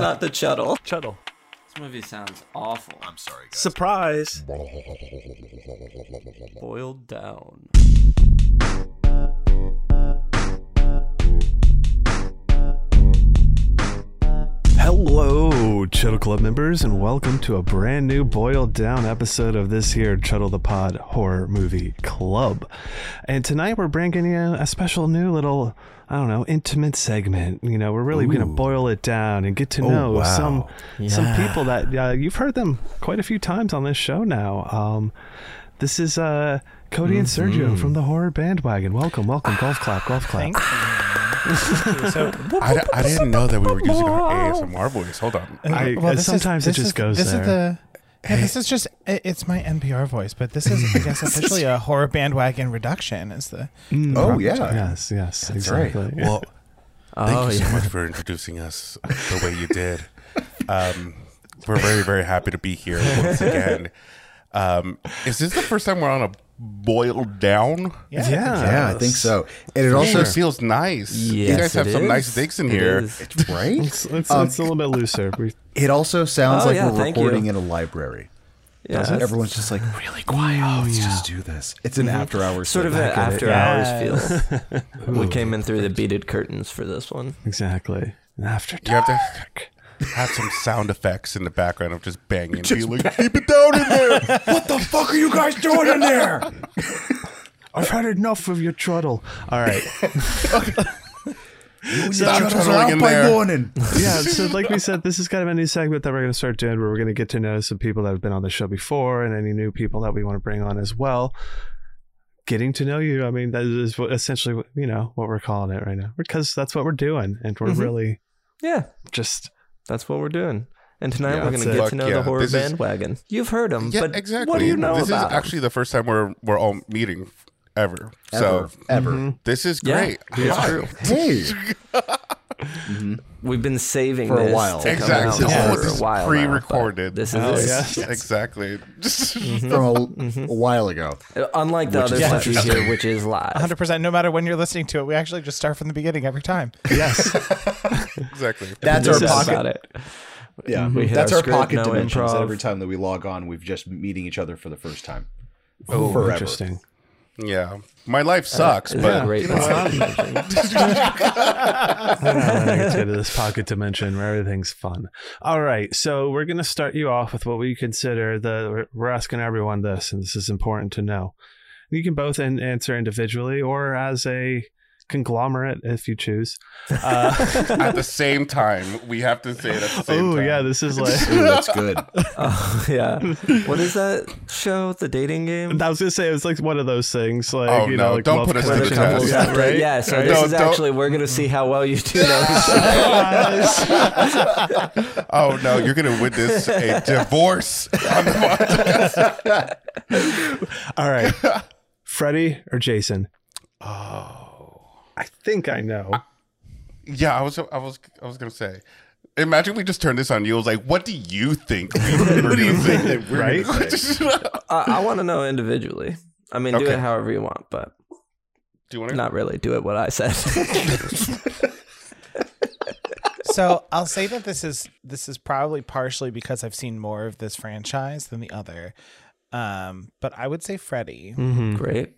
not the Chuddle. Chuddle. This movie sounds awful. I'm sorry, guys. Surprise. Boiled down. Hello, Chuddle Club members, and welcome to a brand new boiled down episode of this here Chuddle the Pod Horror Movie Club. And tonight we're bringing you a special new little, I don't know, intimate segment. You know, we're really going to boil it down and get to know wow. some some people that uh, you've heard them quite a few times on this show now. Um, this is uh, Cody and Sergio from the Horror Bandwagon. Welcome, welcome. Golf clap, golf clap. So, I, d- I didn't know that we were using our ASMR voice. Hold on. I- well, this sometimes is, it this just is, goes This there. is the. Yeah, this is just i- it's my NPR voice, but this is I guess officially a horror bandwagon reduction. Is the Mm, Oh, yeah. Yes, yes, That's right. exactly. Well, thank Oh, you so yeah. much for introducing us the way you did. Um, we're very, very happy to be here once again. Um, is this the first time we're on a boiled down? yeah, Yeah. Yeah, I think so. And it Also, also, feels nice. you guys have it some is. nice dicks in It here. is. right? It's, it's, Um, it's a little bit looser. We, It also sounds Oh, like yeah, we're recording you. in a library. Yeah, Everyone's just like really quiet. Oh, let's just do this. It's an after hours. sort of an after Yes. hours feel. we came in through the beaded curtains for this one. exactly. And after You have dark. to have some sound effects in the background of just banging. Be like, keep it down in there. What the fuck are you guys doing in there? I've had enough of your truddle. All right. Stop Chuddles are tunneling out in by there. morning. yeah. So, like we said, this is kind of a new segment that we're going to start doing where we're going to get to know some people that have been on the show before and any new people that we want to bring on as well. Getting to know you. I mean, that is what, essentially, what, you know, what we're calling it right now because that's what we're doing. And we're Mhm. really Yeah, just, that's what we're doing. And tonight Yeah, we're going to get to know yeah. the horror This is- bandwagon. You've heard them, Yeah, but exactly. what do you know this about is actually the first time we're we're all meeting ever. Ever, So ever. Mhm. this is Yeah, great. it's Hi. true. Hey, We've been saving For a while. to Exactly. Yeah. for This a while. pre-recorded. but This oh, is Oh, it. yes. Exactly. from a, a while ago. Unlike the Which other is stuff you interesting. hear, which is live. 100. percent No matter when you're listening to it, we actually just start from the beginning every time. yes. exactly. That's our pocket. about it. Yeah, We hit that's our our, script, pocket no dimensions. improv. Every time that we log on, we've just meeting each other for the first time. Oh, Forever. interesting. Yeah. My life uh, sucks, It's but great you know what? dimension. I get to this pocket dimension where everything's fun. All right, so we're going to start you off with what we consider the. we're- asking everyone this, and this is important to know. You can both an- answer individually or as a conglomerate if you choose. Uh, at the same time, we have to say it at the same oh time. yeah, this is like. Ooh, that's good. Oh, yeah. What is that show? The dating game? I was gonna say it was like one of those things, like Oh, you no, know, like don't love put us to Where the the connection. couples test. have to- right? yeah, so Right. this No, is don't- actually we're gonna see how well you do know. Oh no, you're gonna witness a divorce on the podcast. All right, Freddy or Jason? Oh. I think I know. Yeah, I was I was I was gonna say. Imagine we just turned this on you. I was like, what do you think? What do you think? Right? say? Uh, I want to know individually. I mean, do it however you want, but do you want to? not really. Do it what I said. So I'll say that this is this is probably partially because I've seen more of this franchise than the other. Um, but I would say Freddy. Mm-hmm. Great,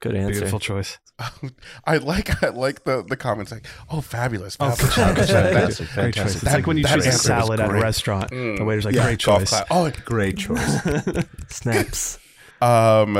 good answer. Beautiful choice. I like I like the the comments like, oh, fabulous, Oh, fabulous. Fantastic, Great choice. fantastic. It's like when you choose a salad at a restaurant. Mm. The waiter's like, Yeah, "Great choice." Oh, Great choice. Snaps. um,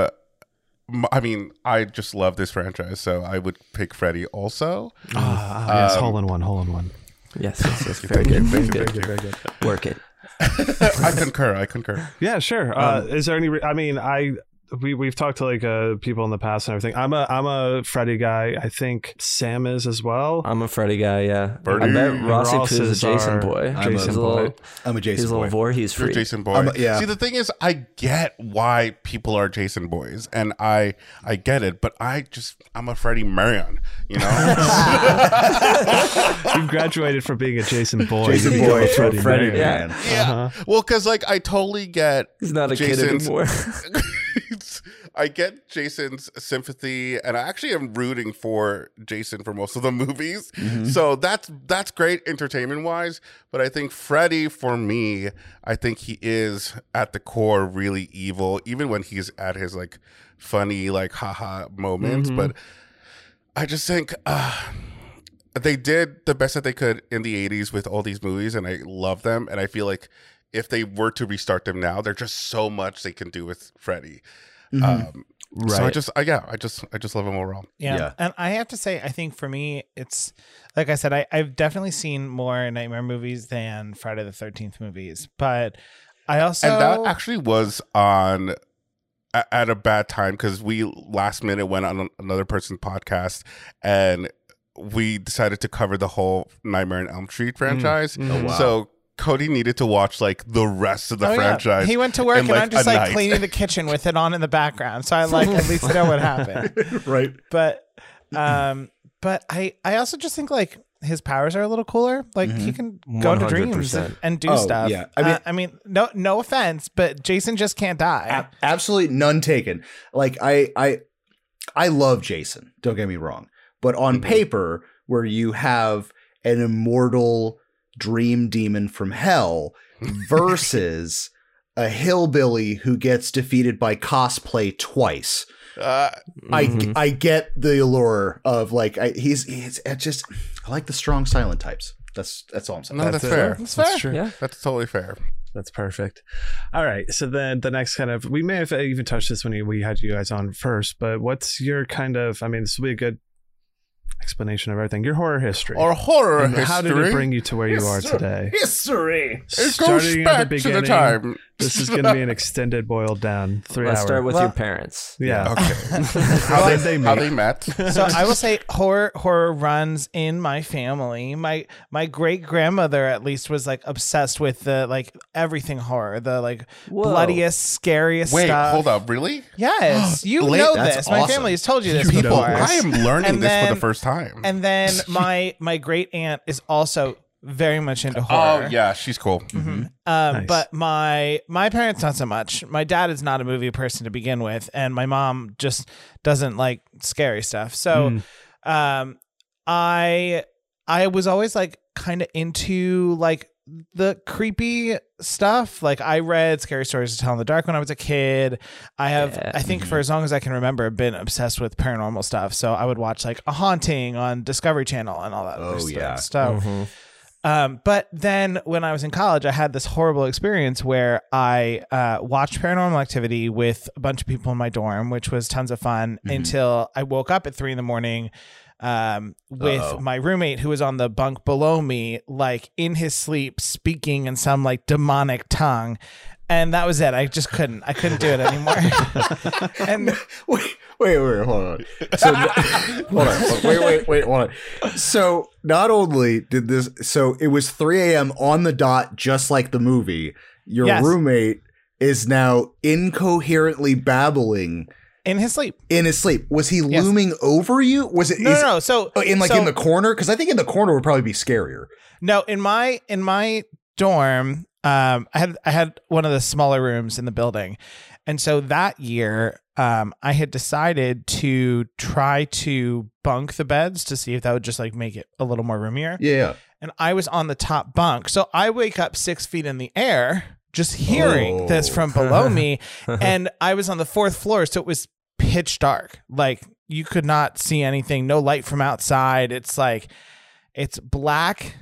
m- I mean, I just love this franchise, so I would pick Freddy also. Ah, ah, yes, Um, hole in one, hole in one. Yes, yes, yes. Very good. Very good. Very good. Work it. I concur. I concur. Yeah, sure. Uh, is there any? Re- I mean, I we we've talked to like uh, people in the past and everything. I'm a I'm a Freddy guy. I think Sam is as well. I'm a Freddy guy. Yeah. Birdie. I bet Rossi Ross Poo's a Jason our- boy. I'm Jason a little, boy. I'm a Jason he's a little boy. Voorhees You're. Jason Boy. I'm a- yeah. See, the thing is, I get why people are Jason boys, and I I get it, but I just I'm a Freddie Marion. You know. You've graduated from being a Jason boy. Jason You boy go to a Freddie Mercury. Yeah. man. yeah. Uh-huh. Well, because like I totally get. He's not a Jason's- kid anymore. I get Jason's sympathy, and I actually am rooting for Jason for most of the movies. So that's that's great entertainment wise. But I think Freddy, for me, I think he is at the core really evil, even when he's at his like funny, like haha moments. But I just think uh, they did the best that they could in the 80s with all these movies, and I love them. And I feel like if they were to restart them now, there's just so much they can do with Freddy. Um, right. So I just, I, yeah, I just, I just love him overall. Yeah. Yeah. And I have to say, I think for me, it's like I said, I, I've definitely seen more Nightmare movies than Friday the 13th movies. But I also. and that actually was on at a bad time because we last minute went on another person's podcast and we decided to cover the whole Nightmare on Elm Street franchise. Oh, wow. So Cody needed to watch like the rest of the Oh, yeah. franchise. He went to work in, and I'm just like night. cleaning the kitchen with it on in the background. So I like at least know what happened. right. But um but I I also just think like his powers are a little cooler. Like he can go into dreams and, and do Oh, stuff. yeah. I I mean, mean- I mean, no, no offense, but Jason just can't die. A- absolutely none taken. Like I I I love Jason. Don't get me wrong, but on Mhm. paper, where you have an immortal dream demon from hell versus a hillbilly who gets defeated by cosplay twice. Uh, Mhm. I I get the allure of like I, he's he's it's just I like the strong silent types. That's that's all I'm saying. no, that's, it. fair. That's That's fair. true. yeah. That's totally fair. That's perfect. All right. So then the next kind of, we may have even touched this when we had you guys on first, but what's your kind of, I mean, this will be a good explanation of everything. Your horror history. Or horror And history. How did it bring you to where you are today? History. It goes back to the time. This is going to be an extended boiled down three Let's hour. start with Well- your parents. yeah. Okay. how, When they, they how they met. so I will say horror horror runs in my family. My my great grandmother at least was like obsessed with the like everything horror, the like Whoa. bloodiest, scariest stuff. Wait, stuff. hold up. Really? Yes, you Late- know That's this. My family has told you this People, know before. I am learning And this for the first time. And then my my great aunt is also very much into horror. oh, yeah. She's cool. Um, Nice. But my my parents not so much. My dad is not a movie person to begin with, and my mom just doesn't like scary stuff. So, um, I I was always like kind of into like the creepy stuff. Like I read Scary Stories to Tell in the Dark when I was a kid. I have, Yeah. I think, for as long as I can remember, been obsessed with paranormal stuff. So I would watch like A Haunting on Discovery Channel and all that. other Oh, stuff. yeah. So. Mhm. Um, but then when I was in college, I had this horrible experience where I uh, watched Paranormal Activity with a bunch of people in my dorm, which was tons of fun until I woke up at three in the morning um, with Uh-oh. my roommate who was on the bunk below me, like in his sleep, speaking in some like demonic tongue. And that was it. I just couldn't. I couldn't do it anymore. and wait, wait, wait, hold on. So, hold on, wait, wait, wait, hold on. So, not only did this, so it was 3 a.m. on the dot, just like the movie. Your Yes. roommate is now incoherently babbling in his sleep. in his sleep. Was he Yes. looming over you? Was it No, is- no, no. So oh, in like so- in the corner? Because I think in the corner would probably be scarier. No, in my in my dorm, um, I had I had one of the smaller rooms in the building, and so that year, um, I had decided to try to bunk the beds to see if that would just like make it a little more roomier. Yeah. And I was on the top bunk, so I wake up six feet in the air, just hearing Oh. this from below me, and I was on the fourth floor, so it was pitch dark. Like you could not see anything, no light from outside. It's like it's black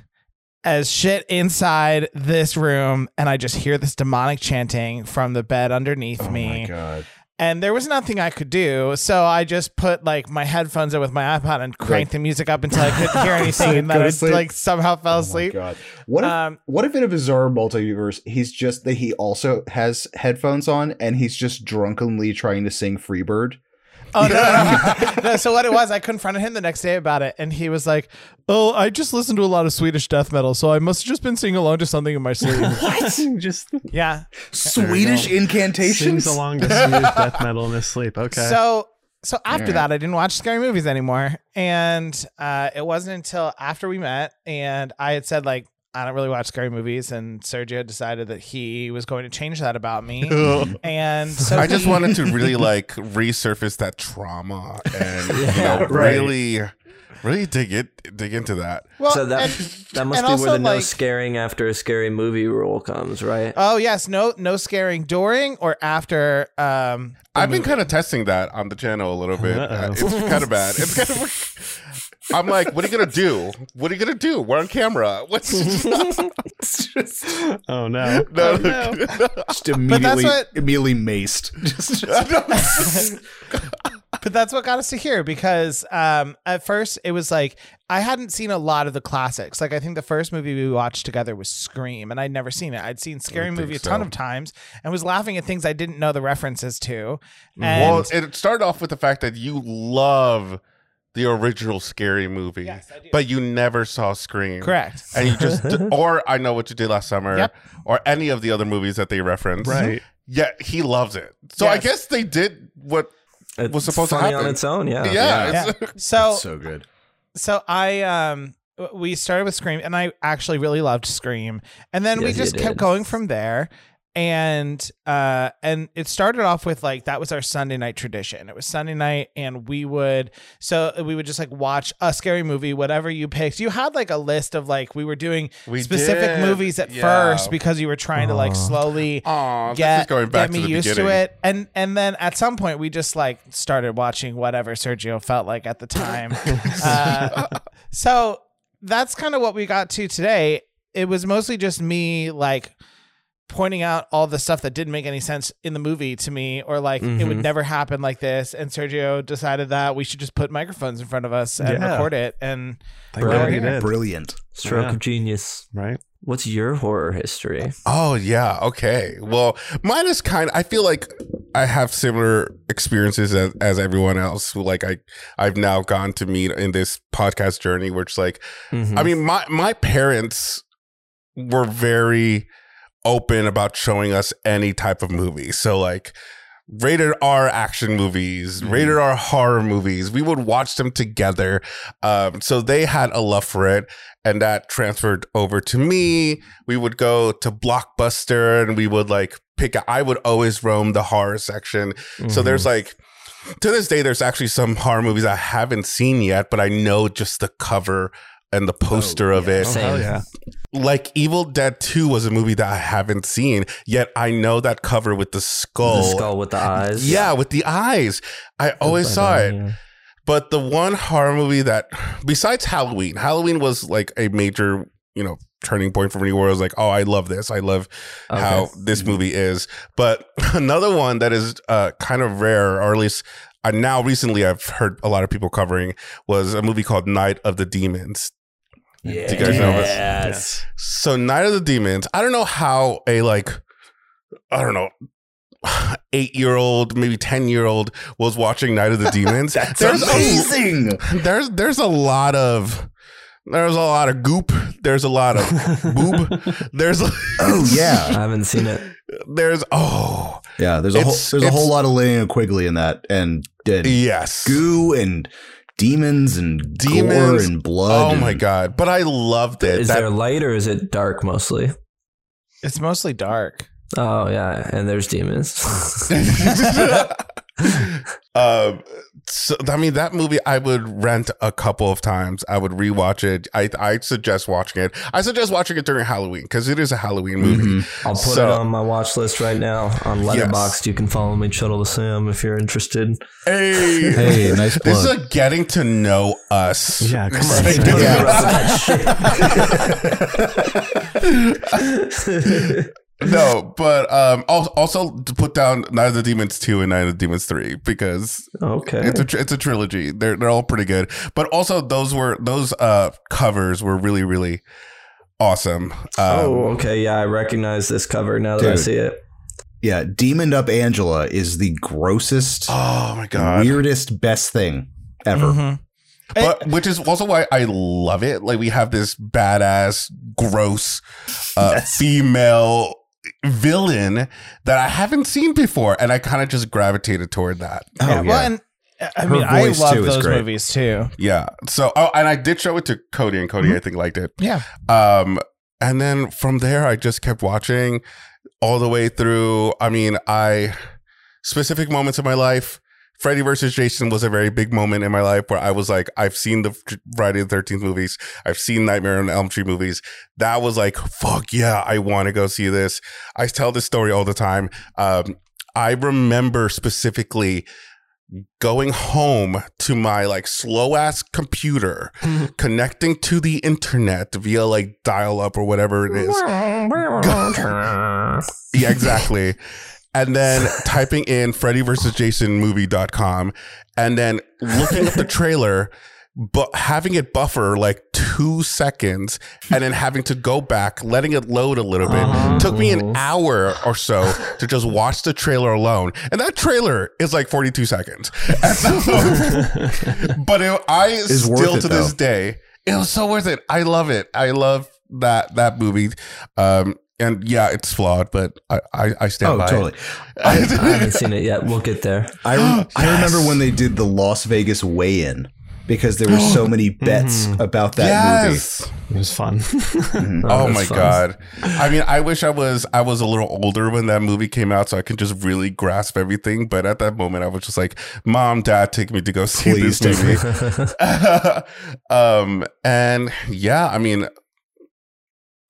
as shit inside this room, and I just hear this demonic chanting from the bed underneath me. Oh me. And there was nothing I could do, so I just put like my headphones in with my iPod and cranked the music up until I couldn't hear anything, and then I sleep. like somehow fell Oh asleep. god. What if Um, what if in a bizarre multiverse he's just that he also has headphones on and he's just drunkenly trying to sing Freebird? Oh no, no, no. No, So what it was, I confronted him the next day about it, and he was like, "Oh, I just listened to a lot of Swedish death metal, so I must have just been singing along to something in my sleep." what? Just yeah. Swedish sings incantations? along to Swedish death metal in his sleep. Okay. So so after Alright. that, I didn't watch scary movies anymore, and uh, it wasn't until after we met, and I had said like, I don't really watch scary movies, and Sergio decided that he was going to change that about me. Oh. and so I just wanted to really like resurface that trauma and you know, right. really, really dig it, dig into that. Well, so that and- that must be also, where the no like- scaring after a scary movie rule comes, right? oh yes, no no scaring during or after. Um, I've been kind of testing that on the channel a little bit. Uh, it's kind of bad. It's kind of. I'm like, what are you gonna do? What are you gonna do? We're on camera. What's Oh no. no, Just immediately, what- immediately maced. Just, but that's what got us to here because um, at first it was like I hadn't seen a lot of the classics. Like I think the first movie we watched together was Scream, and I'd never seen it. I'd seen Scary Movie a ton so. of times and was laughing at things I didn't know the references to. And well, it started off with the fact that you love the original scary movie, Yes, but you never saw Scream. correct. And you just, or I know what you did last summer, Yep. or any of the other movies that they reference. Right. Yeah, he loves it. So I guess they did what. It's was supposed to funny on its own, yeah. Yeah, Yeah. it's- So so good. so I um we started with Scream and I actually really loved Scream. And then we Yes, you just kept did. going from there. And uh and it started off with like that was our Sunday night tradition. It was Sunday night and we would so we would just like watch a scary movie, whatever you picked. You had like a list of like we were doing We specific did, movies at yeah. first because you were trying to like slowly Aw, this get, going back get me to the used beginning. to it and and then at some point we just like started watching whatever sergio felt like at the time uh, so that's kind of what we got to today it was mostly just me like pointing out all the stuff that didn't make any sense in the movie to me or like it would Mhm. never happen like this and sergio decided that we should just put microphones in front of us and Yeah. record it and Thank Right. God you Yeah. did. Brilliant. Stroke Yeah. of genius. Right. What's your horror history? Oh yeah, okay. Well, mine is kind. I feel like I have similar experiences as, as everyone else. Who like I, I've now gone to meet in this podcast journey, which it's like, Mhm. I mean, my my parents were very open about showing us any type of movie. So like rated R action movies, rated R horror movies. We would watch them together. Um, so they had a love for it, and that transferred over to me. We would go to Blockbuster, and we would like pick. I would always roam the horror section. So Mhm. there's like. To this day, there's actually some horror movies I haven't seen yet, but I know just the cover and the poster of it Oh, yeah. like Evil Dead 2 was a movie that I haven't seen, yet I know that cover with the skull. the skull with the eyes. Yeah, with the eyes. I always saw it. Yeah. But the one horror movie that, besides Halloween, Halloween was like a major, you know, turning point for me where I was like, oh, I love this. I love how this movie is. But another one that is uh, kind of rare, or at least uh, now recently I've heard a lot of people covering, was a movie called Night of the Demons. Yeah. Do you guys know this? Yes. So Night of the Demons, I don't know how a like I don't know eight year old, maybe ten year old was watching Night of the Demons. That's there's amazing. A, there's there's a lot of there's a lot of goop. There's a lot of boob. There's oh yeah, I haven't seen it. there's oh yeah. There's a whole there's a whole lot of Linnea Quigley in that, and and yes. goo and demons and gore Demons. and blood. Oh my and- god! But I loved it. Is That- there light or is it dark mostly? it's mostly dark Oh yeah, and there's demons. um, so I mean, that movie I would rent a couple of times. I would rewatch it. I I suggest watching it. I suggest watching it during Halloween because it is a Halloween movie. Mhm. I'll put So- it on my watch list right now on Yes. Letterboxd. You can follow me, Chuddle the Sam, if you're interested. Hey, Hey, nice this is plug. a getting to know us. Yeah, come on. Like, Don't Yeah. interrupt that no, but um, al- also to put down Night of the Demons two and Night of the Demons three because okay. it's a tr- it's a trilogy. They're they're all pretty good. But also those were those uh covers were really really awesome. Um, oh, okay. Yeah, I recognize this cover now that I see it. yeah, Demoned Up Angela is the grossest, oh my god. weirdest, best thing ever. Mhm. but which is also why I love it. Like we have this badass, gross, uh, Yes. female villain that I haven't seen before, and I kind of just gravitated toward that. Oh, yeah, yeah. well and I Her mean I love those great. movies too Yeah. So, oh, and I did show it to Cody, and Cody I think liked it. yeah Um, and then from there, I just kept watching all the way through. I mean, I specific moments of my life. Freddy versus Jason was a very big moment in my life where I was like, I've seen the Friday the 13th movies. I've seen Nightmare on Elm Street movies. That was like, fuck yeah, I want to go see this. I tell this story all the time. Um, I remember specifically going home to my like slow ass computer, connecting to the internet via like dial up or whatever it is. yeah, exactly. And then typing in Freddy versus Jason movie.com and then looking up the trailer, but having it buffer like two seconds and then having to go back, letting it load a little bit. Took me an hour or so to just watch the trailer alone. And that trailer is like 42 seconds. but it, I It's still it, to this day, it was so worth it. I love it. I love that that movie. Um, and yeah, it's flawed, but I I, I stand Oh, by totally. it. I haven't seen it yet. We'll get there. I rem- I remember when they did the Las Vegas weigh-in because there were so many bets about that movie. yes. It was fun. Oh, that's my fun. god! I mean, I wish I was I was a little older when that movie came out, so I could just really grasp everything. But at that moment, I was just like, "Mom, Dad, take me to go see Please this movie." um, and yeah, I mean,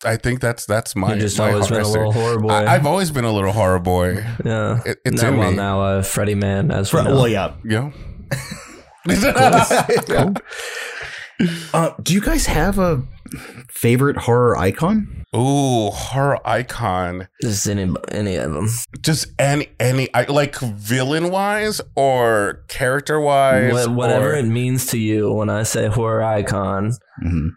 I think that's that's my. You've just my always been a little horror boy. I, I've always been a little horror boy. yeah. It, it's now, in well, me. now uh, Freddy Man, as we Fr- know. Well, yeah. You know. Uh, do you guys have a favorite horror icon? Ooh, horror icon. Just any any of them. Just any any I, like villain wise or character wise. What, whatever or- it means to you when I say horror icon. Mhm.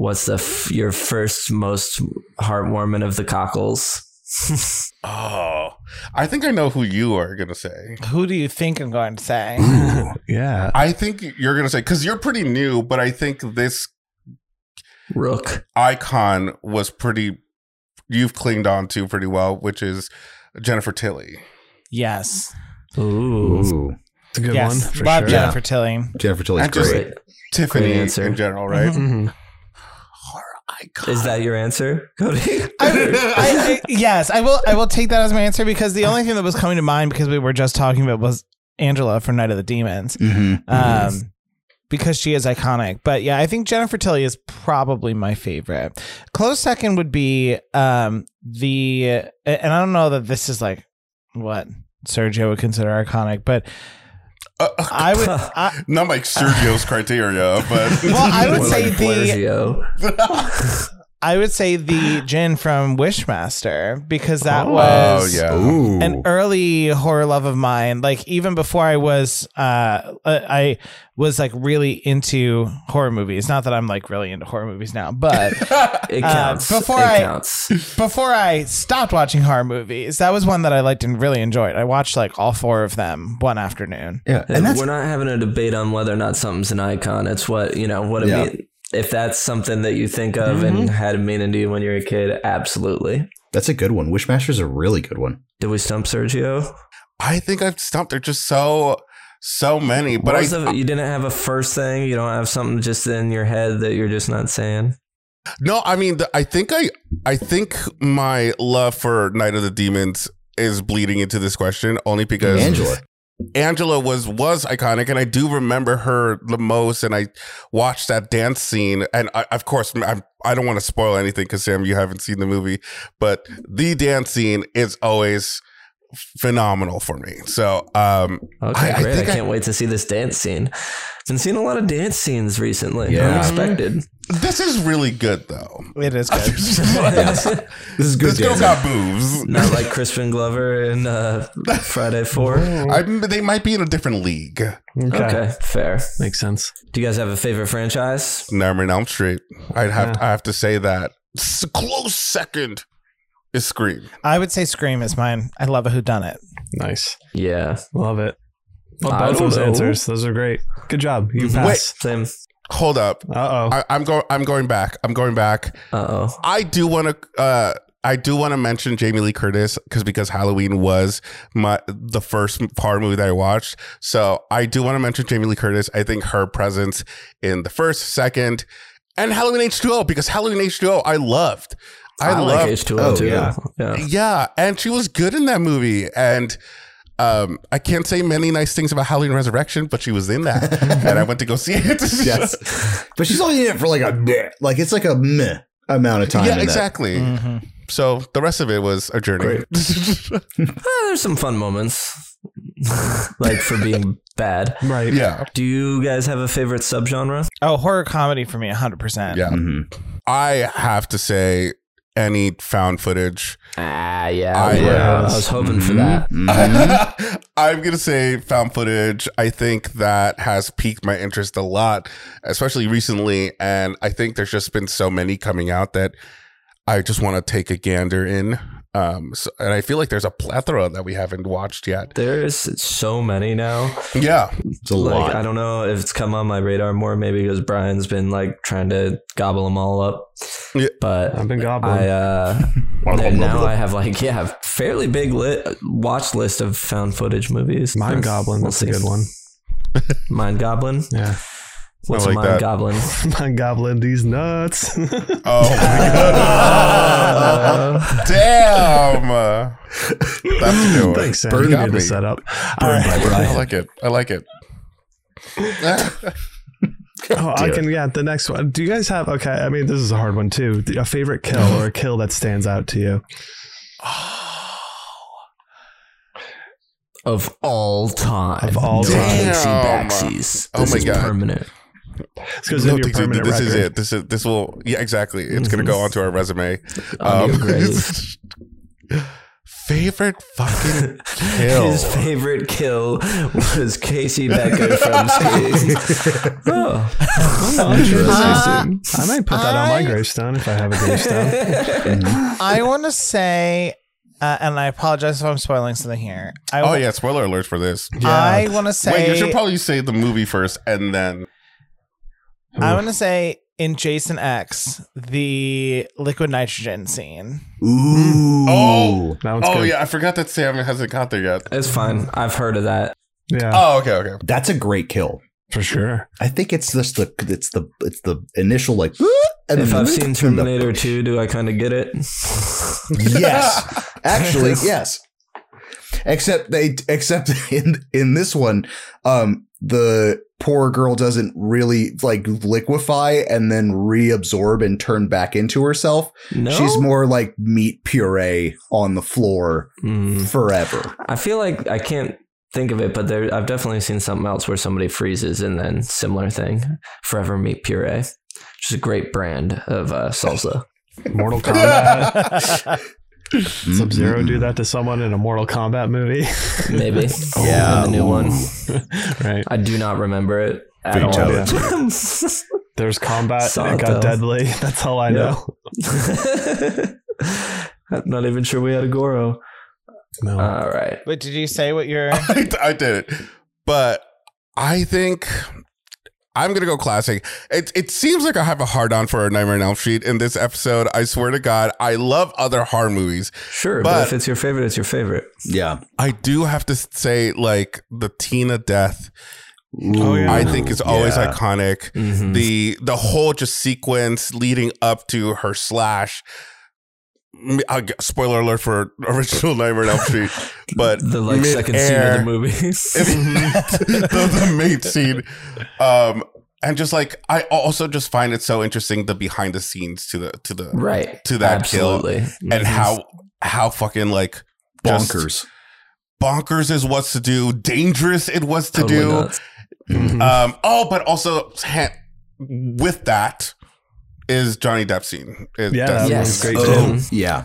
What's the f- your first most heartwarming of the cockles? Oh, I think I know who you are gonna say. Who do you think I'm going to say? yeah. I think you're gonna say because you're pretty new, but I think this Rook. icon was pretty. You've clinged on to pretty well, which is Jennifer Tilly. Yes. Ooh. Ooh. It's a good yes. one. For Love sure. Jennifer Tilly. Jennifer Tilly's And just- great. Great. Tiffany answer. in general, right? Mhm. Horror icon. Is that your answer, Cody? I, I, I, yes, I will. I will take that as my answer because the only thing that was coming to mind because we were just talking about was Angela from Night of the Demons, Mhm. um, because she is iconic. But yeah, I think Jennifer Tilly is probably my favorite. Close second would be um, the, and I don't know that this is like what Sergio would consider iconic, but Uh, I would. I, not like Sergio's criteria, but Well, I would say like the- Blasio. I would say the Djinn from Wishmaster because that Oh. was Oh, yeah. An early horror love of mine. Like even before I was, uh, I was like really into horror movies. Not that I'm like really into horror movies now, but It Uh, counts. before it I- counts. before I stopped watching horror movies, that was one that I liked and really enjoyed. I watched like all four of them one afternoon. yeah, and that's We're not having a debate on whether or not something's an icon. It's what you know. What it Yeah. mean. If that's something that you think of and Mm-hmm. had a meaning to you when you were a kid, absolutely. that's a good one. Wishmaster's a really good one. Did we stump Sergio? I think I've stumped. There's just so so many, but I was the- you didn't have a first thing. You don't have something just in your head that you're just not saying. no. I mean, the, I think I I think my love for Night of the Demons is bleeding into this question only because Angela. Angela was was iconic, and I do remember her the most. And I watched that dance scene, and I, of course, I'm, I don't want to spoil anything because Sam, you haven't seen the movie, but the dance scene is always phenomenal for me. So, um, Okay, I- I great. I, think I- can't wait to see this dance scene. I've been seeing a lot of dance scenes recently. Yeah. Unexpected. this is really good, though. It is good. This is good. This girl got boobs. Not like Crispin Glover in uh, Friday Four. I, they might be in a different league. Okay. Okay, fair. Makes sense. Do you guys have a favorite franchise? Nightmare on Elm Street. I'd have Yeah. I have to say that S- close second is Scream. I would say Scream is mine. I love a Who Done It. Nice. Yeah. Love it. Love I both those know. answers. Those are great. Good job. You Wait. pass. Same. Hold up. Uh oh. I, I'm going. I'm going back. I'm going back. Uh oh. I do want to. Uh, I do want to mention Jamie Lee Curtis because because Halloween was my the first horror movie that I watched. So I do want to mention Jamie Lee Curtis. I think her presence in the first, second, and Halloween H2O because Halloween H2O I loved. I, I, like loved H2O Oh, too. yeah. yeah. Yeah, and she was good in that movie. And um, I can't say many nice things about Halloween Resurrection, but she was in that, and I went to go see it. yes. But she's only in it for like a meh. Like it's like a meh amount of time. yeah, in that. exactly. Mhm. So the rest of it was a journey. Ah, there's some fun moments, like for being bad. Right. yeah, Do you guys have a favorite subgenre? Oh, horror comedy for me, 100%. yeah. Mhm. I have to say, any found footage. Ah, yeah, I- yeah. I was hoping for Mhm. that. Mhm. I'm gonna say found footage. I think that has piqued my interest a lot, especially recently. And I think there's just been so many coming out that I just want to take a gander in. Um, so, and I feel like there's a plethora that we haven't watched yet. There's so many now. Yeah, It's a Like lot. I don't know if it's come on my radar more, maybe because Bryan's been like trying to gobble them all up. Yeah. But I've been gobbling. I uh and now I have like yeah, fairly big lit watch list of found footage movies. Mind That's- Goblin. we'll That's a good one. Mind Goblin. Yeah. What's like a Mind that. Goblin? Mind Goblin these nuts. Oh my god! Damn, Uh, that's a good one. Thanks, Sam. You You got me. the setup. All right. I like it. I like it. Oh, I can. Yeah, the next one. Do you guys have? Okay, I mean, this is a hard one too. A favorite kill or a kill that stands out to you? Of all time. Of all time. Casey Damn. Backsies. Oh my is God. permanent. This goes No, in your permanent this is it. This is this will. Yeah, exactly. It's gonna go onto our resume. Um, favorite fucking kill. His favorite kill was Casey Becker from Scream. oh, Interesting. I might put that on my gravestone if I have a gravestone. I want to say, uh, and I apologize if I'm spoiling something here. I, Oh yeah, spoiler alert for this. I want to say, Wait, you should probably say the movie first and then. I want to say in Jason X, the liquid nitrogen scene. Ooh. Oh. That one's Oh good. yeah, I forgot that Sam hasn't got there yet. it's fine. I've heard of that. Yeah, Oh okay, okay. That's a great kill. for sure. I think it's just the it's the it's the initial like and If then I've seen and the- Terminator 2, do I kind of get it? Yes. Actually, yes. Except they except in in this one, um, the poor girl doesn't really like liquefy and then reabsorb and turn back into herself. No. She's more like meat puree on the floor Mm. forever. I feel like I can't think of it, but there I've definitely seen something else where somebody freezes and then similar thing. Forever Meat Puree. Which is a great brand of uh, salsa. Mortal Kombat. Mm-hmm. Sub Zero do that to someone in a Mortal Kombat movie. Maybe. Yeah. In the new one. right. I do not remember it at all. There's combat. Saw It it, got though. deadly. That's all I Yeah. know. I'm not even sure we had a Goro. No. All right. But did you say what your? I, I did it, but I think I'm gonna go classic. It it seems like I have a hard on for a Nightmare on Elm Street in this episode. I swear to God, I love other horror movies. Sure, but, But- if it's your favorite, it's your favorite. Yeah. I do have to say, like the Tina death, Oh, yeah. I think is always Yeah. iconic. Mhm. The the whole just sequence leading up to her slash. I'll spoiler alert for original Nightmare on Elm Street, but the like second scene of the movie. the, the main scene. Um, and just like I also just find it so interesting the behind the scenes to the to the right. to that kill Absolutely. and Mhm. how how fucking like Bonkers. bonkers is what's to do, dangerous it was to Totally do. nuts. Mhm. Um, oh, but also with that is Johnny Depp scene. It- Yeah, that's- that Yes. was great Oh, too. yeah.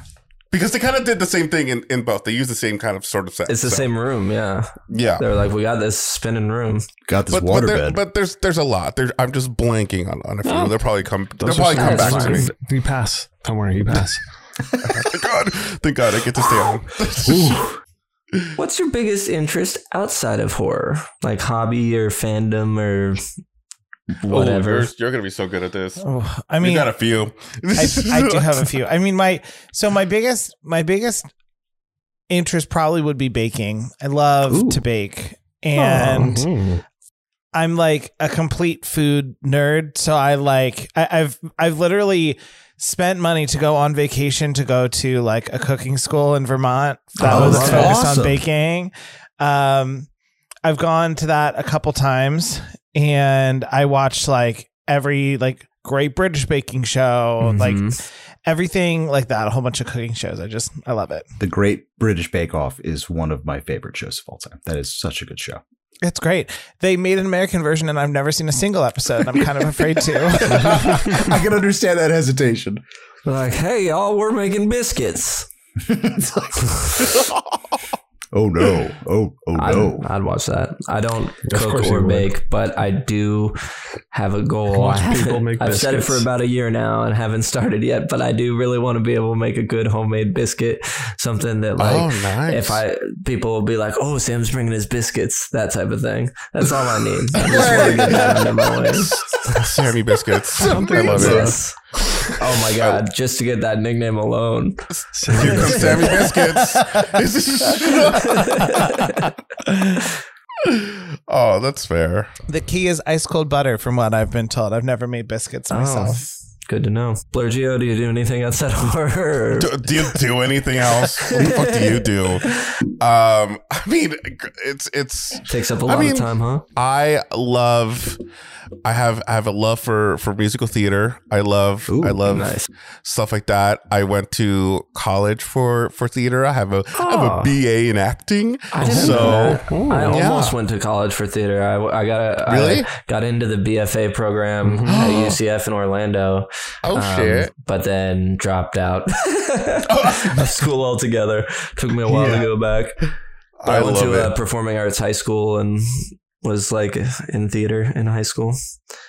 because they kind of did the same thing in, in both. They used the same kind of sort of set. It's the so, same room, yeah. Yeah. They're like, we got this spinning room. Got this But, but, there, waterbed. but there's there's a lot. There, I'm just blanking on, on a few. No. They'll probably come. They'll probably come back fine. to me. You pass. Don't worry, you pass. Thank God, thank God, I get to stay home. What's your biggest interest outside of horror? Like hobby or fandom or whatever? Oh, you're, you're gonna be so good at this. Oh, I mean, you got a few. I, I do have a few. I mean, my so my biggest my biggest interest probably would be baking. I love Ooh. to bake, and Mhm. I'm like a complete food nerd, so I like I, I've I've literally spent money to go on vacation to go to like a cooking school in Vermont that Oh, was focused awesome. on baking. Um, I've gone to that a couple times, and I watched like every like Great British Baking Show, like Mhm. everything like that. A whole bunch of cooking shows. I just I love it. The Great British Bake Off is one of my favorite shows of all time. That is such a good show. It's great. They made an American version, and I've never seen a single episode. I'm kind of afraid to. I can understand that hesitation. like, hey, y'all, we're making biscuits. It's like- oh no! Oh oh I'd, no! I'd watch that. I don't Of cook or you would. bake, but I do have a goal. Watch I haven't- people make I've said it for about a year now and haven't started yet, but I do really want to be able to make a good homemade biscuit. Something that like oh, nice. if I people will be like, "Oh, Sam's bringing his biscuits," that type of thing. That's all I need. I just want to get that under my way. Sammy biscuits. I love it. Yes. Oh my god! Just to get that nickname alone. Here comes Sammy biscuits. oh, that's fair. the key is ice cold butter, from what I've been told. I've never made biscuits oh. myself. Good to know. Blair Geo, do you do anything outside of horror? Do, do you do anything else? What the fuck do you do? Um, I mean, it's it's. Takes up a lot mean- of time, huh? I love. I have I have a love for for musical theater. I love Ooh, I love nice. stuff like that. I went to college for for theater. I have a I have Oh. a BA in acting. I so. I yeah. almost went to college for theater. I, I got a, Really? I got into the BFA program at UCF in Orlando. Oh um, shit. But then dropped out of school altogether. Took me a while Yeah. to go back. I, I went to a performing arts high school and was like in theater in high school.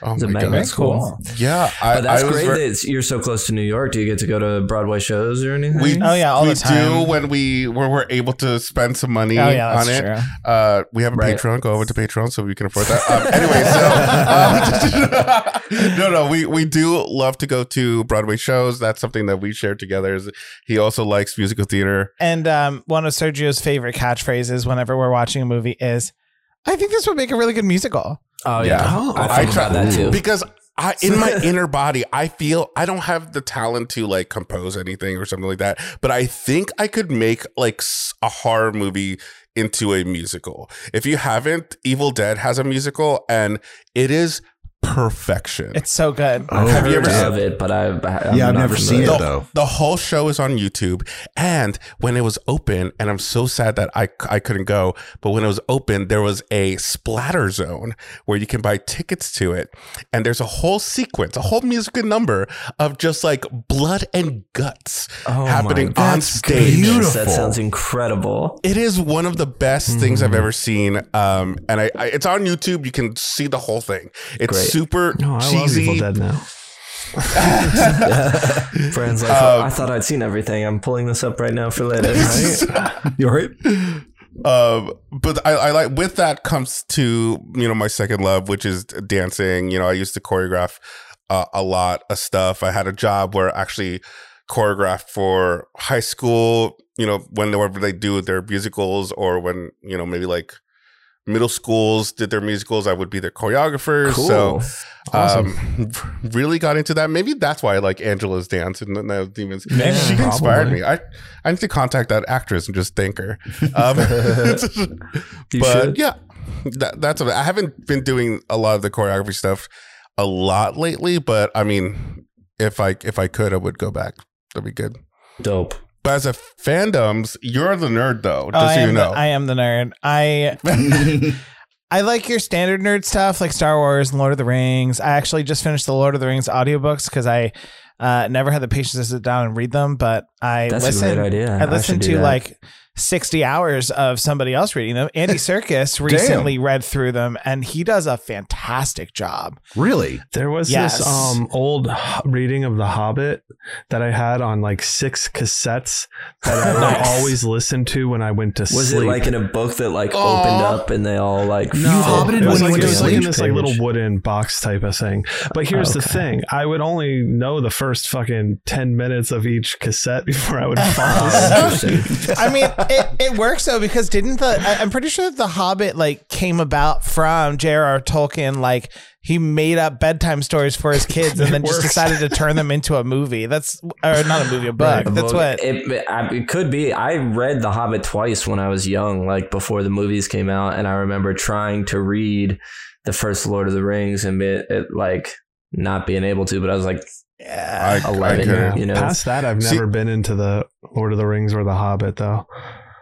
Oh It's my magnet god. That's cool. Yeah, I, But that's I was great ver- that you're so close to New York. Do you get to go to Broadway shows or anything? we Oh, yeah, all we the time. do when we when we're able to spend some money Oh yeah, on it. true. Uh, we have a Right. Patreon. Go over to Patreon so we can afford that. Um, anyway, so um, no, no, we we do love to go to Broadway shows. That's something that we share together. Is he also likes musical theater? And um, one of Sergio's favorite catchphrases whenever we're watching a movie is, "I think this would make a really good musical." oh Yeah. yeah, Oh, I I think try about that too. because I in my inner body I feel I don't have the talent to like compose anything or something like that, but I think I could make like s- a horror movie into a musical. If you haven't, Evil Dead has a musical and it is perfection. It's so good. Oh, Have you ever heard seen- of it? But I've, I'm Yeah, I've never seen familiar. it though. the whole show is on YouTube. And when it was open, and I'm so sad that I, I couldn't go, but when it was open, there was a splatter zone where you can buy tickets to it. And there's a whole sequence, a whole musical number of just like blood and guts Oh happening God. on stage. Goodness, That sounds incredible. It is one of the best things Mm-hmm. I've ever seen. Um, and I, I, it's on YouTube. You can see the whole thing. It's Great. Super No, I love cheesy. Evil Dead now. Friends, like, Um, I thought I'd seen everything. I'm pulling this up right now for later. Right? You all right? um but I, I like with that comes to you know my second love which is dancing you know i used to choreograph uh, a lot of stuff i had a job where I actually choreographed for high school you know when whenever they do their musicals or when you know maybe like middle schools did their musicals i would be their choreographer so um really got into that. Maybe that's why i like angela's dance and the demons. Maybe. she inspired me. I i need to contact that actress and just thank her. Um, but should. yeah that, that's a, i haven't been doing a lot of the choreography stuff a lot lately but i mean if i if i could i would go back. That'd be good. Dope. But as a fandoms you're the nerd though Oh, just I so am you know The, I am the nerd. I I like your standard nerd stuff like Star Wars and Lord of the Rings. I actually just finished the Lord of the Rings audiobooks because I uh, never had the patience to sit down and read them, but I That's a listened. great idea. I I listened to that. like 60 hours of somebody else reading them. Andy Serkis recently read through them and he does a fantastic job. really? There was Yes. this um old reading of The Hobbit that I had on like six cassettes that I Nice. always listened to when I went to Was sleep. it like in a book that like Aw. opened up and they all like No, hobbited it was when you like, went it to was like in this like little wooden box type of thing. But here's the thing: I would only know the first fucking ten minutes of each cassette before I would fall Oh, asleep. I mean, it, it works though because didn't the I, I'm pretty sure the Hobbit like came about from J.R.R. Tolkien like he made up bedtime stories for his kids and then just decided to turn them into a movie. That's or not a movie, a book. Right. That's Well, what. it, it could be. I read The Hobbit twice when I was young, like before the movies came out, and I remember trying to read the first Lord of the Rings and it, it like not being able to. But I was like, I, I 11 couldn't. You know. Past that, I've See- never been into the Lord of the Rings or the Hobbit though.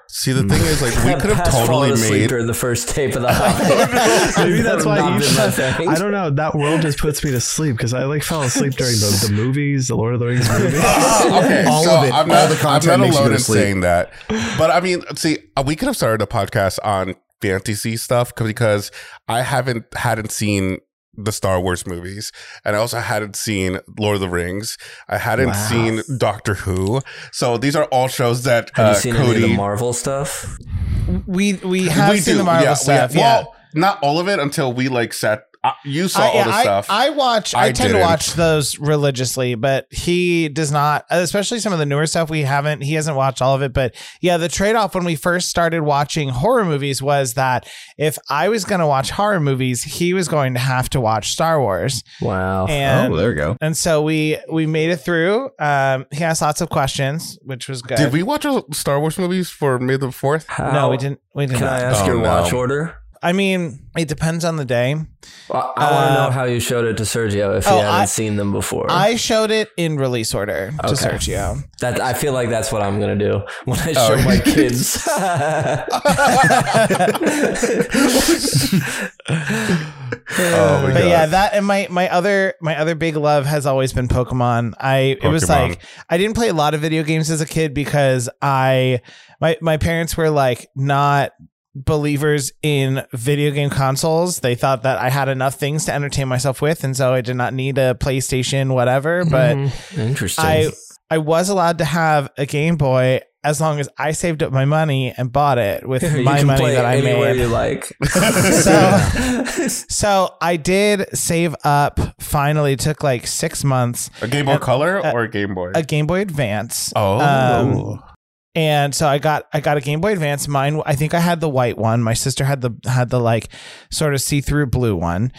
See, the thing is, like, we could have totally falling asleep made. during the first tape of The Hobbit. Maybe that's why Not you. been my thing. I don't know. That world just puts me to sleep because I like fell asleep during the, the movies, the Lord of the Rings movies. okay, All so of it, I'm all not, the content I'm not makes you go alone to in saying that. But I mean, see, uh, we could have started a podcast on fantasy stuff because I haven't hadn't seen the Star Wars movies, and I also hadn't seen Lord of the Rings. I hadn't Wow. seen Doctor Who. So these are all shows that Have uh, you seen Cody. any of the Marvel stuff? we we have we seen do, the Marvel yeah, we stuff. have- yeah. Well, not all of it until we like sat. Uh, you saw I, all the I, stuff. I watch. I, I tend to didn't. watch those religiously, but he does not. Especially some of the newer stuff we haven't. He hasn't watched all of it. But yeah, the trade off when we first started watching horror movies was that if I was going to watch horror movies, he was going to have to watch Star Wars, Wow. and oh, there we go. and so we we made it through. Um, he asked lots of questions, which was good. Did we watch all Star Wars movies for May the Fourth? No, we didn't. We didn't. Can I not. ask Oh, your watch order? I mean, it depends on the day. Well, I want to Uh, know how you showed it to Sergio if oh, he hadn't I- seen them before. I showed it in release order to Sergio. that I feel like that's what I'm gonna do when I Oh, show my kids. Oh my but god! yeah, that and my my other my other big love has always been Pokemon. I it was like I didn't play a lot of video games as a kid because I my my parents were like not believers in video game consoles. They thought that I had enough things to entertain myself with and so I did not need a PlayStation whatever, but Mhm. interesting. I I was allowed to have a Game Boy as long as I saved up my money and bought it with you my can money play that I anywhere made. you like. So so I did save up. Finally, it took like six months. a Game Boy Color or a Game Boy? A Game Boy Advance. oh, um, And so I got I got a Game Boy Advance. Mine, I think I had the white one. My sister had the had the like sort of see through blue one.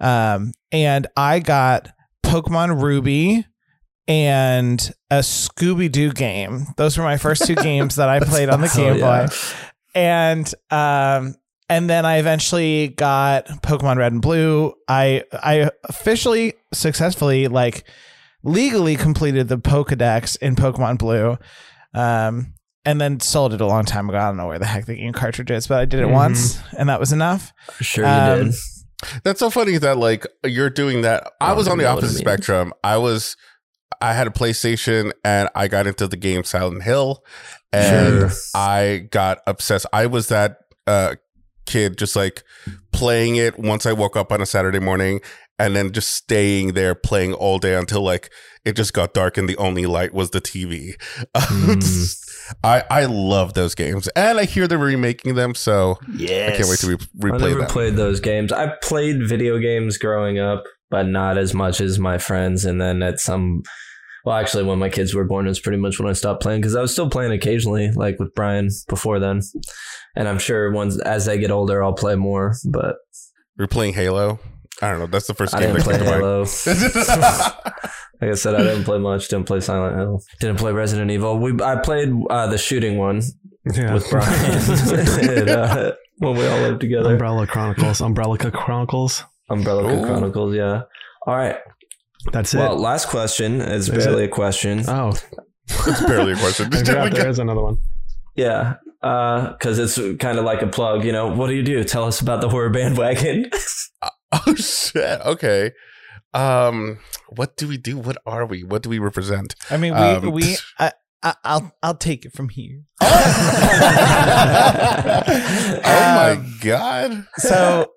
Um, and I got Pokemon Ruby and a Scooby Doo game. Those were my first two games that I played on the Hell Game yeah. Boy and um and then I eventually got Pokemon Red and Blue. I I officially successfully like legally completed the Pokedex in Pokemon Blue. Um and then sold it a long time ago. I don't know where the heck the game cartridge is, but I did it Mhm. once and that was enough. Sure you Um, did. That's so funny that like you're doing that. I Oh, was on the I know what it opposite spectrum. I was I had a PlayStation and I got into the game Silent Hill and Sure. I got obsessed. I was that uh kid just like playing it once I woke up on a Saturday morning and then just staying there playing all day until like it just got dark and the only light was the TV. Mm. I I love those games and I hear they're remaking them so Yes. I can't wait to re- I replay never them. played those games. I played video games growing up, but not as much as my friends. And then at some, well, actually, when my kids were born, is pretty much when I stopped playing because I was still playing occasionally, like with Bryan before then. And I'm sure once as they get older, I'll play more. But We're playing Halo. I don't know. That's the first I game didn't that play Halo. mind. Like I said, I didn't play much. Didn't play Silent Hill. Didn't play Resident Evil. We I played uh, the shooting one Yeah. with Bryan and, uh, when we all lived together. Umbrella Chronicles, Umbrella Chronicles. Umbrella Ooh. Chronicles. Yeah. All right. That's it. Well, last question is Is barely a question. oh, it's barely a question. I forgot there is another one. Yeah, because it's kind of like a plug. You know, what do you do? Tell us about the horror bandwagon. oh shit. Okay. Um, what do we do? What are we? What do we represent? I mean, we Um, we I, I, I'll I'll take it from here. oh my Um, god. so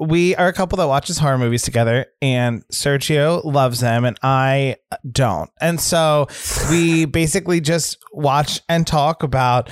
we are a couple that watches horror movies together and Sergio loves them and I don't. And so we basically just watch and talk about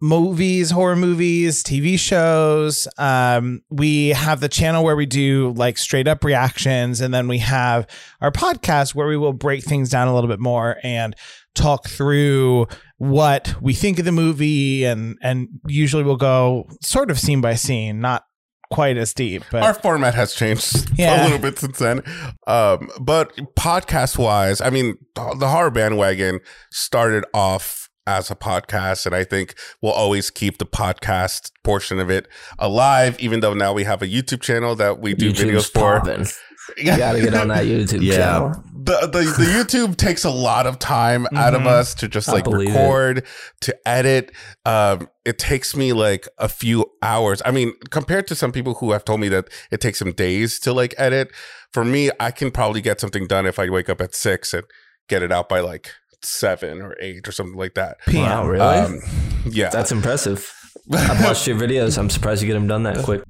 movies, horror movies, TV shows. Um, we have the channel where we do like straight up reactions, and then we have our podcast where we will break things down a little bit more and talk through what we think of the movie, and and usually we'll go sort of scene by scene, not quite as deep, but Our format has changed Yeah. a little bit since then. Um, but podcast wise, I mean, the horror bandwagon started off as a podcast, and I think we'll always keep the podcast portion of it alive, even though now we have a YouTube channel that we do YouTube's videos for. You gotta get on that YouTube Yeah. channel. the, the the YouTube takes a lot of time out of Mhm. us to just like believe it. record, to edit. Um, it takes me like a few hours. I mean, compared to some people who have told me that it takes them days to like edit, for me, I can probably get something done if I wake up at six and get it out by like seven or eight or something like that. Wow, really? Um, yeah. That's impressive. I've watched your videos. I'm surprised you get them done that quick.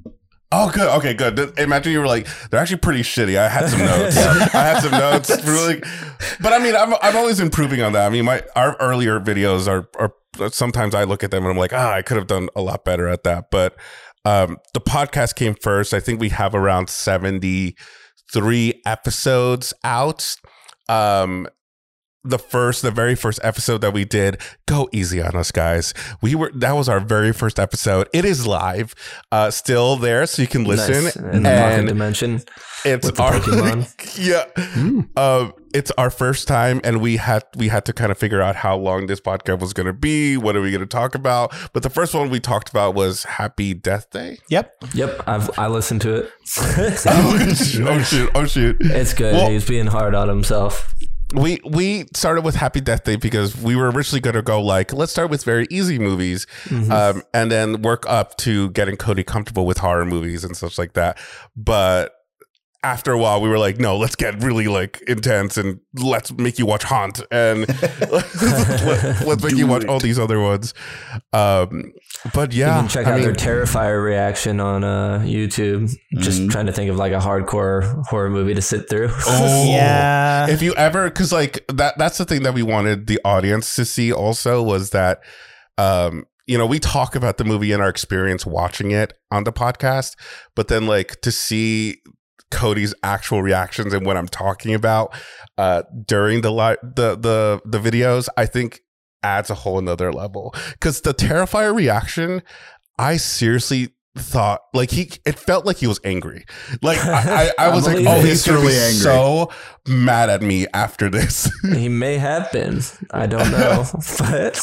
Oh, good. Okay, good. Imagine you were like, they're actually pretty shitty. I had some notes. I had some notes. Really, but I mean, I'm I'm always improving on that. I mean, my our earlier videos are are sometimes I look at them and I'm like, ah, I could have done a lot better at that. But um, the podcast came first. I think we have around seventy three episodes out. Um, the first, the very first episode that we did, go easy on us, guys. We were that was our very first episode. It is live, uh, still there, so you can listen. Nice. in the pocket And dimension. it's with the our Pokemon. yeah. Um, it's our first time, and we had we had to kind of figure out how long this podcast was going to be. What are we going to talk about? But the first one we talked about was Happy Death Day. yep. Yep, I've I listened to it. oh shoot! Oh shoot! it's good. Well- He's being hard on himself. We we started with Happy Death Day because we were originally going to go like let's start with very easy movies, um, and then work up to getting Cody comfortable with horror movies and such like that. But after a while, we were like, no, let's get really like intense and let's make you watch Haunt and let's, let's make you watch all these other ones. Um, but You can check I out mean, their Terrifier reaction on uh, YouTube. Just Mhm. trying to think of like a hardcore horror movie to sit through. Oh. Yeah. if you ever because like that that's the thing that we wanted the audience to see also was that um you know we talk about the movie and our experience watching it on the podcast but then like to see cody's actual reactions and what i'm talking about uh during the li- the the the videos i think adds a whole another level because the terrifier reaction i seriously thought like he it felt like he was angry like i i, I I was like oh it. he's gonna be Viscerally angry. so mad at me after this he may have been. I don't know, but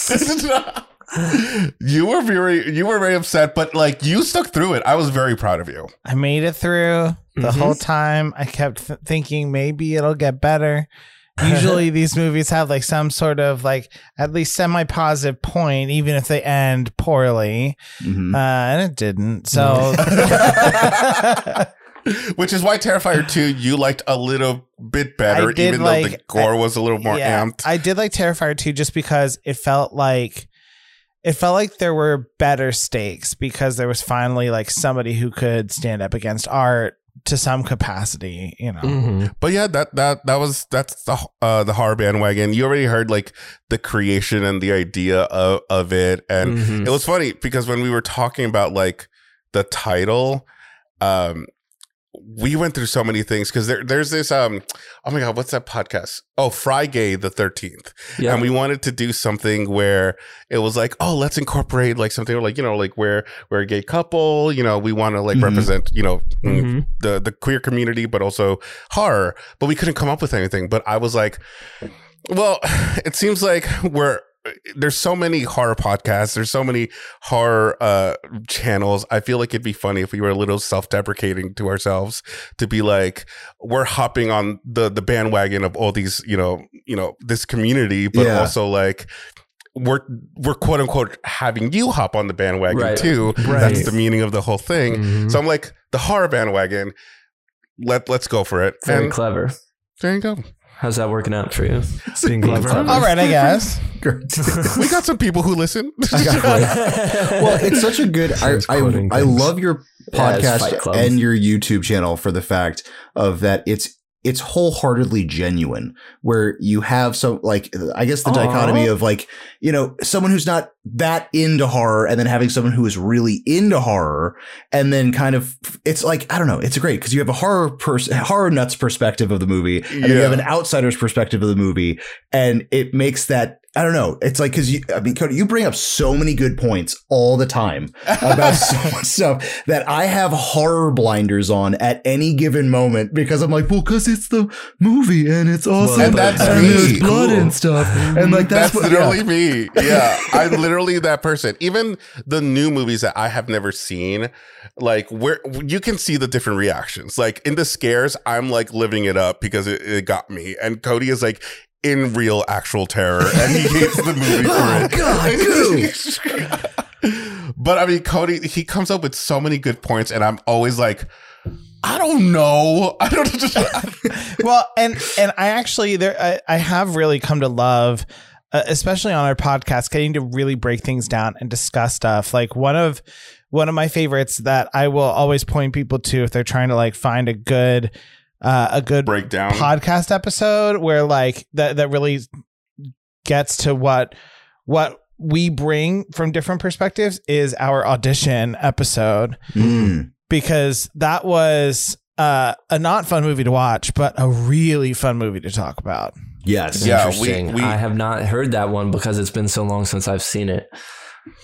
you were very you were very upset but like you stuck through it i was very proud of you I made it through the Mhm. whole time. I kept th- thinking maybe it'll get better. Usually these movies have like some sort of like at least semi positive point, even if they end poorly. Mhm. Uh, and it didn't. So which is why terrifier 2 you liked a little bit better I even though the like- gore was a little more yeah, amped I did like Terrifier 2 just because it felt like it felt like there were better stakes because there was finally like somebody who could stand up against art to some capacity, you know. Mhm. but yeah that that that was that's the uh the horror bandwagon you already heard like the creation and the idea of of it and Mhm. it was funny because when we were talking about like the title um we went through so many things because there, there's this um oh my god what's that podcast oh Friday the 13th yeah. and we wanted to do something where it was like oh let's incorporate like something like you know like where we're a gay couple you know we want to like Mhm. represent you know mm, Mhm. the the queer community but also horror but we couldn't come up with anything but i was like well it seems like we're there's so many horror podcasts there's so many horror uh channels i feel like it'd be funny if we were a little self-deprecating to ourselves to be like we're hopping on the the bandwagon of all these you know you know this community but Yeah. also like we're we're quote unquote having you hop on the bandwagon Right. too Right. that's the meaning of the whole thing Mhm. so I'm like, the horror bandwagon. Let let's go for it. Very and clever. there you go. How's that working out for you? Being clever. All right, I guess. We got some people who listen. well, it's such a good. I, I, I love your podcast Fight Club. and your YouTube channel for the fact of that it's it's wholeheartedly genuine where you have some like i guess the Aw. dichotomy of like you know someone who's not that into horror and then having someone who is really into horror and then kind of it's like i don't know it's great because you have a horror pers- horror nuts perspective of the movie and then you have an outsider's perspective of the movie and it makes that I don't know. It's like because you, I mean, Cody, you bring up so many good points all the time about so much stuff that I have horror blinders on at any given moment because I'm like, well, because it's the movie and it's awesome And that's and there's blood Cool. and stuff, and like that's, That's, what, literally yeah. me. Yeah, I'm literally that person. Even the new movies that I have never seen, like where you can see the different reactions. Like in the scares, I'm like living it up because it, it got me, and Cody is like in real actual terror, and he hates the movie for Oh, it. but I mean, Cody, he comes up with so many good points, and I'm always like. I don't know. I don't just. well, and and I actually there I, I have really come to love, uh, especially on our podcast, getting to really break things down and discuss stuff. Like one of one of my favorites that I will always point people to if they're trying to like find a good uh, a good breakdown. podcast episode where like that that really gets to what what we bring from different perspectives is our audition episode Mm. because that was uh, a not fun movie to watch, but a really fun movie to talk about. Yes. Yeah, we- Interesting. we- I have not heard that one because it's been so long since I've seen it.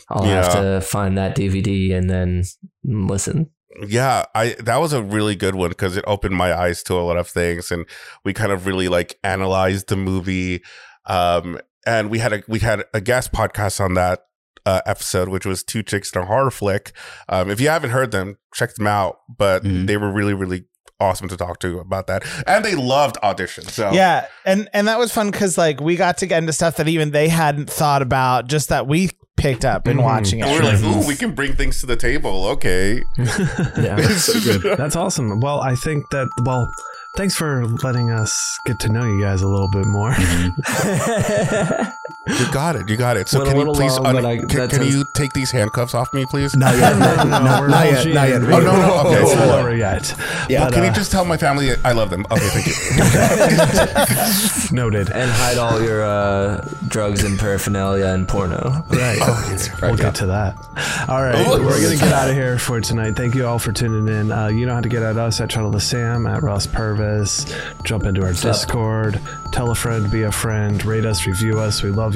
I'll have to find that DVD and then listen. Yeah i that was a really good one because it opened my eyes to a lot of things and we kind of really like analyzed the movie um and we had a we had a guest podcast on that uh, episode which was two chicks in a horror flick um if you haven't heard them check them out but Mhm. they were really really awesome to talk to about that and they loved audition so Yeah, and and that was fun because like we got to get into stuff that even they hadn't thought about, just that we picked up in Mhm. watching and it. we're like ooh we can bring things to the table okay Yeah. That's awesome. Well, I think that well, thanks for letting us get to know you guys a little bit more. you got it you got it so Went a can you little please long, un- but I- can, that can sounds- you take these handcuffs off me please Not yet. No, Not, no, not, not yet. Not yet. Oh, no, no, okay, It's so- not over yet. Yeah. But, can you just tell my family I love them? Okay, thank you. noted? and hide all your uh, drugs and paraphernalia and porno. Right. we'll get to that. All right. Oh. We're going to get out of here for tonight. Thank you all for tuning in. Uh, you know how to get at us at Chuddle the Sam, at Ross Purvis. Jump into our up? Discord. Tell a friend, be a friend. Rate us, review us. We love